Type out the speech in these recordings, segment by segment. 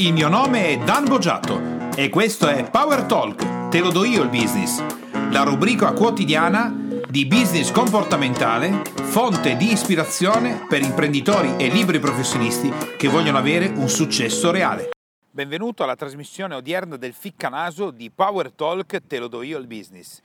Il mio nome è Dan Boggiato e questo è Power Talk, te lo do io il business, la rubrica quotidiana di business comportamentale, fonte di ispirazione per imprenditori e liberi professionisti che vogliono avere un successo reale. Benvenuto alla trasmissione odierna del Ficcanaso di Power Talk, te lo do io il business.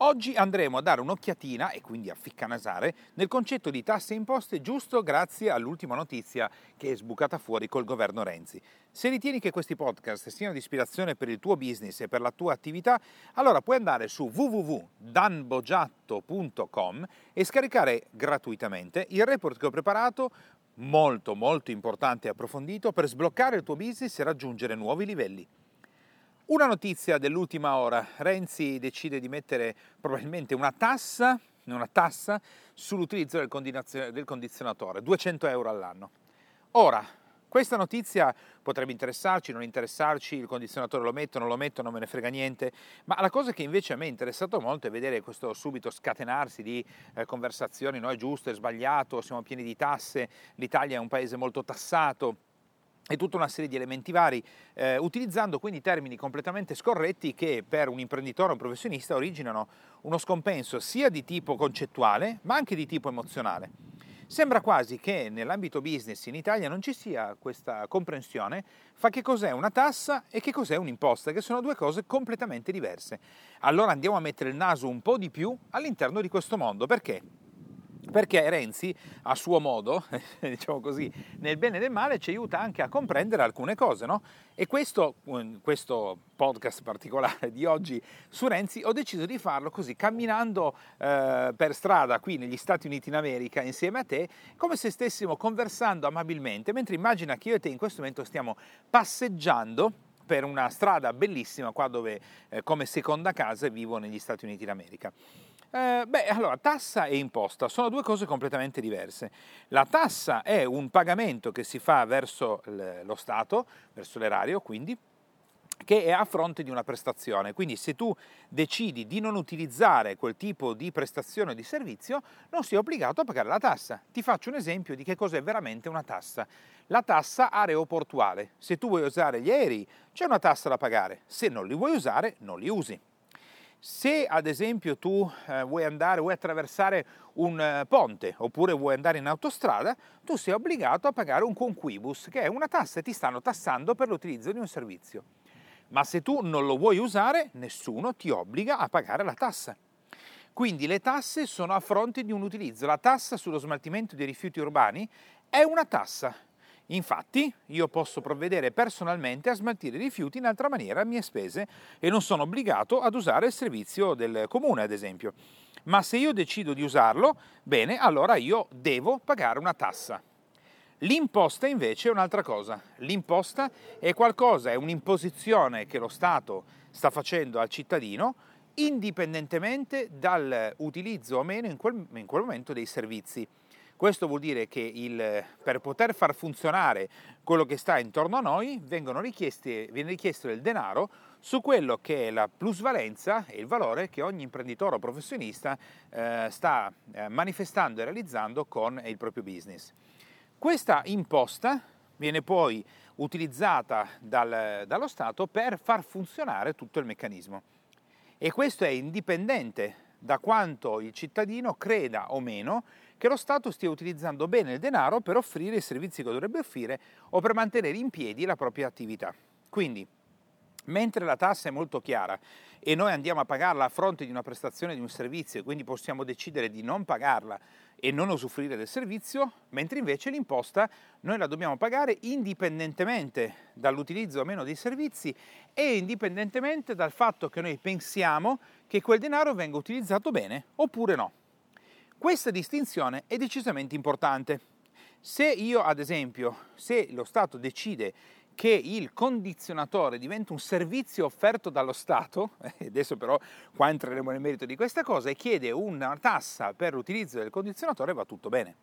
Oggi andremo a dare un'occhiatina e quindi a ficcanasare nel concetto di tasse e imposte giusto grazie all'ultima notizia che è sbucata fuori col governo Renzi. Se ritieni che questi podcast siano di ispirazione per il tuo business e per la tua attività, allora puoi andare su www.danbogiatto.com e scaricare gratuitamente il report che ho preparato molto molto importante e approfondito per sbloccare il tuo business e raggiungere nuovi livelli. Una notizia dell'ultima ora, Renzi decide di mettere probabilmente una tassa, una tassa sull'utilizzo del, condizionatore, 200 euro all'anno. Ora, questa notizia potrebbe interessarci, non interessarci, il condizionatore lo metto, non lo metto, non me ne frega niente, ma la cosa che invece a me è interessato molto è vedere questo subito scatenarsi di eh, conversazioni, no è giusto, è sbagliato, siamo pieni di tasse, l'Italia è un paese molto tassato, e tutta una serie di elementi vari, eh, utilizzando quindi termini completamente scorretti che per un imprenditore o un professionista originano uno scompenso sia di tipo concettuale ma anche di tipo emozionale. Sembra quasi che nell'ambito business in Italia non ci sia questa comprensione fra che cos'è una tassa e che cos'è un'imposta, che sono due cose completamente diverse. Allora andiamo a mettere il naso un po' di più all'interno di questo mondo, perché? Perché Renzi, a suo modo, diciamo così, nel bene e nel male, ci aiuta anche a comprendere alcune cose, no? E questo, questo podcast particolare di oggi su Renzi, ho deciso di farlo così, camminando eh, per strada qui negli Stati Uniti in America insieme a te, come se stessimo conversando amabilmente, mentre immagina che io e te in questo momento stiamo passeggiando per una strada bellissima qua dove eh, come seconda casa vivo negli Stati Uniti d'America. Eh, beh, allora, tassa e imposta sono due cose completamente diverse. La tassa è un pagamento che si fa verso lo Stato, verso l'erario, quindi, che è a fronte di una prestazione. Quindi se tu decidi di non utilizzare quel tipo di prestazione o di servizio, non sei obbligato a pagare la tassa. Ti faccio un esempio di che cos'è veramente una tassa. La tassa aeroportuale. Se tu vuoi usare gli aerei, c'è una tassa da pagare. Se non li vuoi usare, non li usi. Se ad esempio tu eh, vuoi andare, vuoi attraversare un eh, ponte oppure vuoi andare in autostrada, tu sei obbligato a pagare un conquibus, che è una tassa e ti stanno tassando per l'utilizzo di un servizio. Ma se tu non lo vuoi usare, nessuno ti obbliga a pagare la tassa. Quindi le tasse sono a fronte di un utilizzo. La tassa sullo smaltimento dei rifiuti urbani è una tassa, Infatti io posso provvedere personalmente a smaltire i rifiuti in altra maniera a mie spese e non sono obbligato ad usare il servizio del comune, ad esempio. Ma se io decido di usarlo, bene, allora io devo pagare una tassa. L'imposta invece è un'altra cosa. L'imposta è qualcosa, è un'imposizione che lo Stato sta facendo al cittadino indipendentemente dall'utilizzo o meno in quel, in quel momento dei servizi. Questo vuol dire che il, per poter far funzionare quello che sta intorno a noi viene richiesto del denaro su quello che è la plusvalenza e il valore che ogni imprenditore o professionista eh, sta eh, manifestando e realizzando con il proprio business. Questa imposta viene poi utilizzata dal, dallo Stato per far funzionare tutto il meccanismo e questo è indipendente da quanto il cittadino creda o meno che lo Stato stia utilizzando bene il denaro per offrire i servizi che dovrebbe offrire o per mantenere in piedi la propria attività. Quindi, mentre la tassa è molto chiara e noi andiamo a pagarla a fronte di una prestazione di un servizio e quindi possiamo decidere di non pagarla e non usufruire del servizio, mentre invece l'imposta noi la dobbiamo pagare indipendentemente dall'utilizzo o meno dei servizi e indipendentemente dal fatto che noi pensiamo che quel denaro venga utilizzato bene oppure no. Questa distinzione è decisamente importante. Se io, ad esempio, se lo Stato decide che il condizionatore diventa un servizio offerto dallo Stato, adesso però qua entreremo nel merito di questa cosa, e chiede una tassa per l'utilizzo del condizionatore, va tutto bene.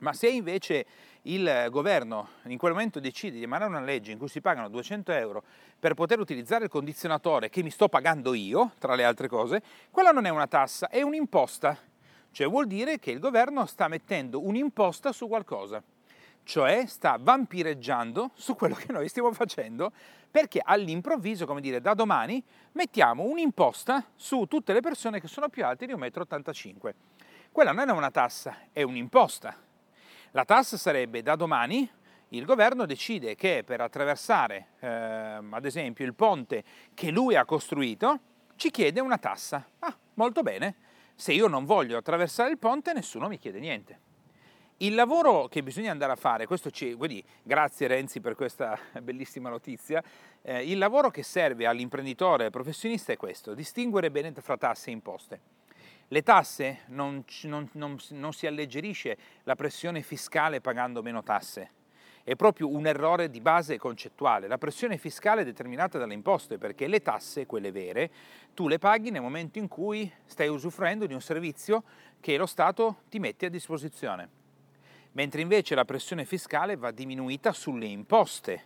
Ma se invece il governo in quel momento decide di emanare una legge in cui si pagano 200 euro per poter utilizzare il condizionatore che mi sto pagando io, tra le altre cose, quella non è una tassa, è un'imposta. Cioè vuol dire che il governo sta mettendo un'imposta su qualcosa. cioè sta vampireggiando su quello che noi stiamo facendo perché all'improvviso, come dire, da domani mettiamo un'imposta su tutte le persone che sono più alte di 1,85 m. Quella non è una tassa, è un'imposta. La tassa sarebbe da domani il governo decide che per attraversare, eh, ad esempio, il ponte che lui ha costruito, ci chiede una tassa. Ah, molto bene. Se io non voglio attraversare il ponte, nessuno mi chiede niente. Il lavoro che bisogna andare a fare, questo ci, quindi, grazie Renzi per questa bellissima notizia, eh, il lavoro che serve all'imprenditore professionista è questo, distinguere bene fra tasse e imposte. Le tasse non, non, non, non si alleggerisce la pressione fiscale pagando meno tasse, è proprio un errore di base concettuale. La pressione fiscale è determinata dalle imposte perché le tasse, quelle vere, tu le paghi nel momento in cui stai usufruendo di un servizio che lo Stato ti mette a disposizione mentre invece la pressione fiscale va diminuita sulle imposte,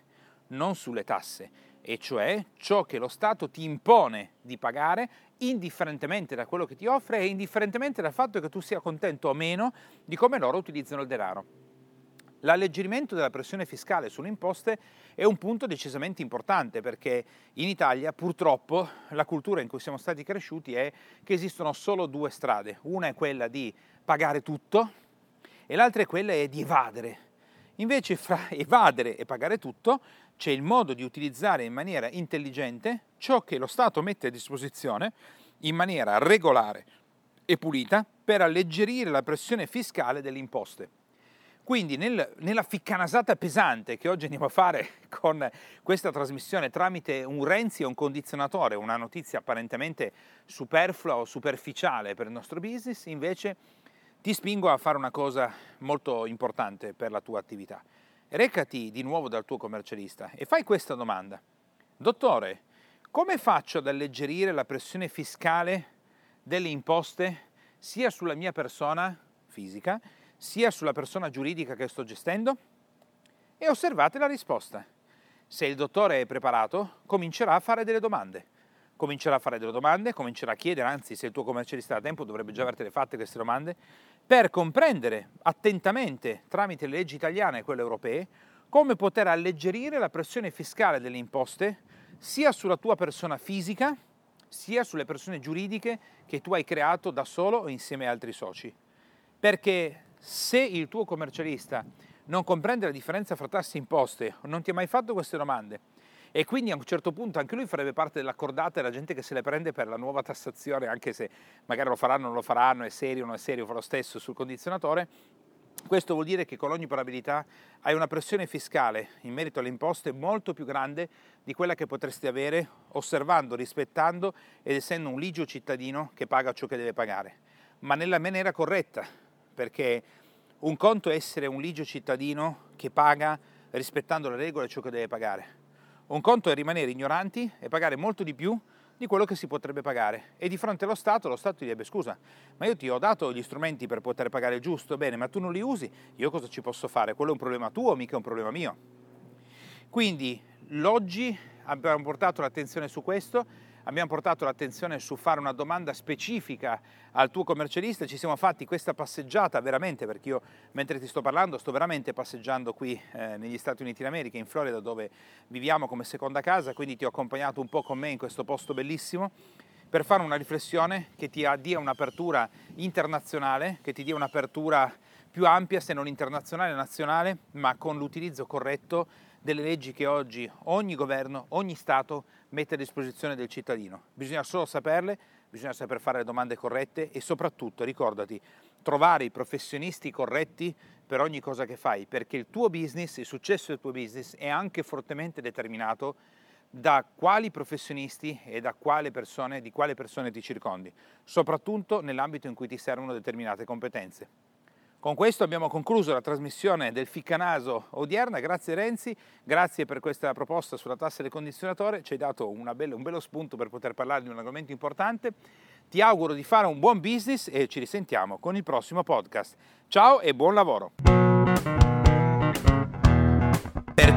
non sulle tasse, e cioè ciò che lo Stato ti impone di pagare indifferentemente da quello che ti offre e indifferentemente dal fatto che tu sia contento o meno di come loro utilizzano il denaro. L'alleggerimento della pressione fiscale sulle imposte è un punto decisamente importante perché in Italia purtroppo la cultura in cui siamo stati cresciuti è che esistono solo due strade. Una è quella di pagare tutto, e l'altra è quella di evadere. Invece fra evadere e pagare tutto c'è il modo di utilizzare in maniera intelligente ciò che lo Stato mette a disposizione in maniera regolare e pulita per alleggerire la pressione fiscale delle imposte. Quindi nel, nella ficcanasata pesante che oggi andiamo a fare con questa trasmissione tramite un Renzi e un condizionatore, una notizia apparentemente superflua o superficiale per il nostro business, invece ti spingo a fare una cosa molto importante per la tua attività. Recati di nuovo dal tuo commercialista e fai questa domanda. Dottore, come faccio ad alleggerire la pressione fiscale delle imposte sia sulla mia persona fisica, sia sulla persona giuridica che sto gestendo? E osservate la risposta. Se il dottore è preparato, comincerà a fare delle domande comincerà a fare delle domande, comincerà a chiedere, anzi se il tuo commercialista ha tempo dovrebbe già avertele fatte queste domande, per comprendere attentamente tramite le leggi italiane e quelle europee come poter alleggerire la pressione fiscale delle imposte sia sulla tua persona fisica sia sulle persone giuridiche che tu hai creato da solo o insieme a altri soci. Perché se il tuo commercialista non comprende la differenza fra tasse e imposte non ti ha mai fatto queste domande e quindi a un certo punto anche lui farebbe parte dell'accordata della gente che se le prende per la nuova tassazione, anche se magari lo faranno o non lo faranno, è serio o non è serio, fa lo stesso sul condizionatore. Questo vuol dire che con ogni probabilità hai una pressione fiscale in merito alle imposte molto più grande di quella che potresti avere osservando, rispettando ed essendo un ligio cittadino che paga ciò che deve pagare, ma nella maniera corretta, perché un conto è essere un ligio cittadino che paga rispettando le regole ciò che deve pagare. Un conto è rimanere ignoranti e pagare molto di più di quello che si potrebbe pagare. E di fronte allo Stato, lo Stato direbbe scusa, ma io ti ho dato gli strumenti per poter pagare il giusto, bene, ma tu non li usi, io cosa ci posso fare? Quello è un problema tuo, mica un problema mio. Quindi l'oggi abbiamo portato l'attenzione su questo abbiamo portato l'attenzione su fare una domanda specifica al tuo commercialista, ci siamo fatti questa passeggiata veramente, perché io mentre ti sto parlando sto veramente passeggiando qui eh, negli Stati Uniti d'America, in Florida, dove viviamo come seconda casa, quindi ti ho accompagnato un po' con me in questo posto bellissimo per fare una riflessione che ti dia un'apertura internazionale, che ti dia un'apertura più ampia, se non internazionale, nazionale, ma con l'utilizzo corretto delle leggi che oggi ogni governo, ogni Stato mette a disposizione del cittadino. Bisogna solo saperle, bisogna saper fare le domande corrette e soprattutto ricordati, trovare i professionisti corretti per ogni cosa che fai, perché il tuo business, il successo del tuo business è anche fortemente determinato da quali professionisti e da quale persone, di quale persone ti circondi, soprattutto nell'ambito in cui ti servono determinate competenze. Con questo abbiamo concluso la trasmissione del Ficcanaso odierna, grazie Renzi, grazie per questa proposta sulla tassa del condizionatore, ci hai dato bella, un bello spunto per poter parlare di un argomento importante. Ti auguro di fare un buon business e ci risentiamo con il prossimo podcast. Ciao e buon lavoro!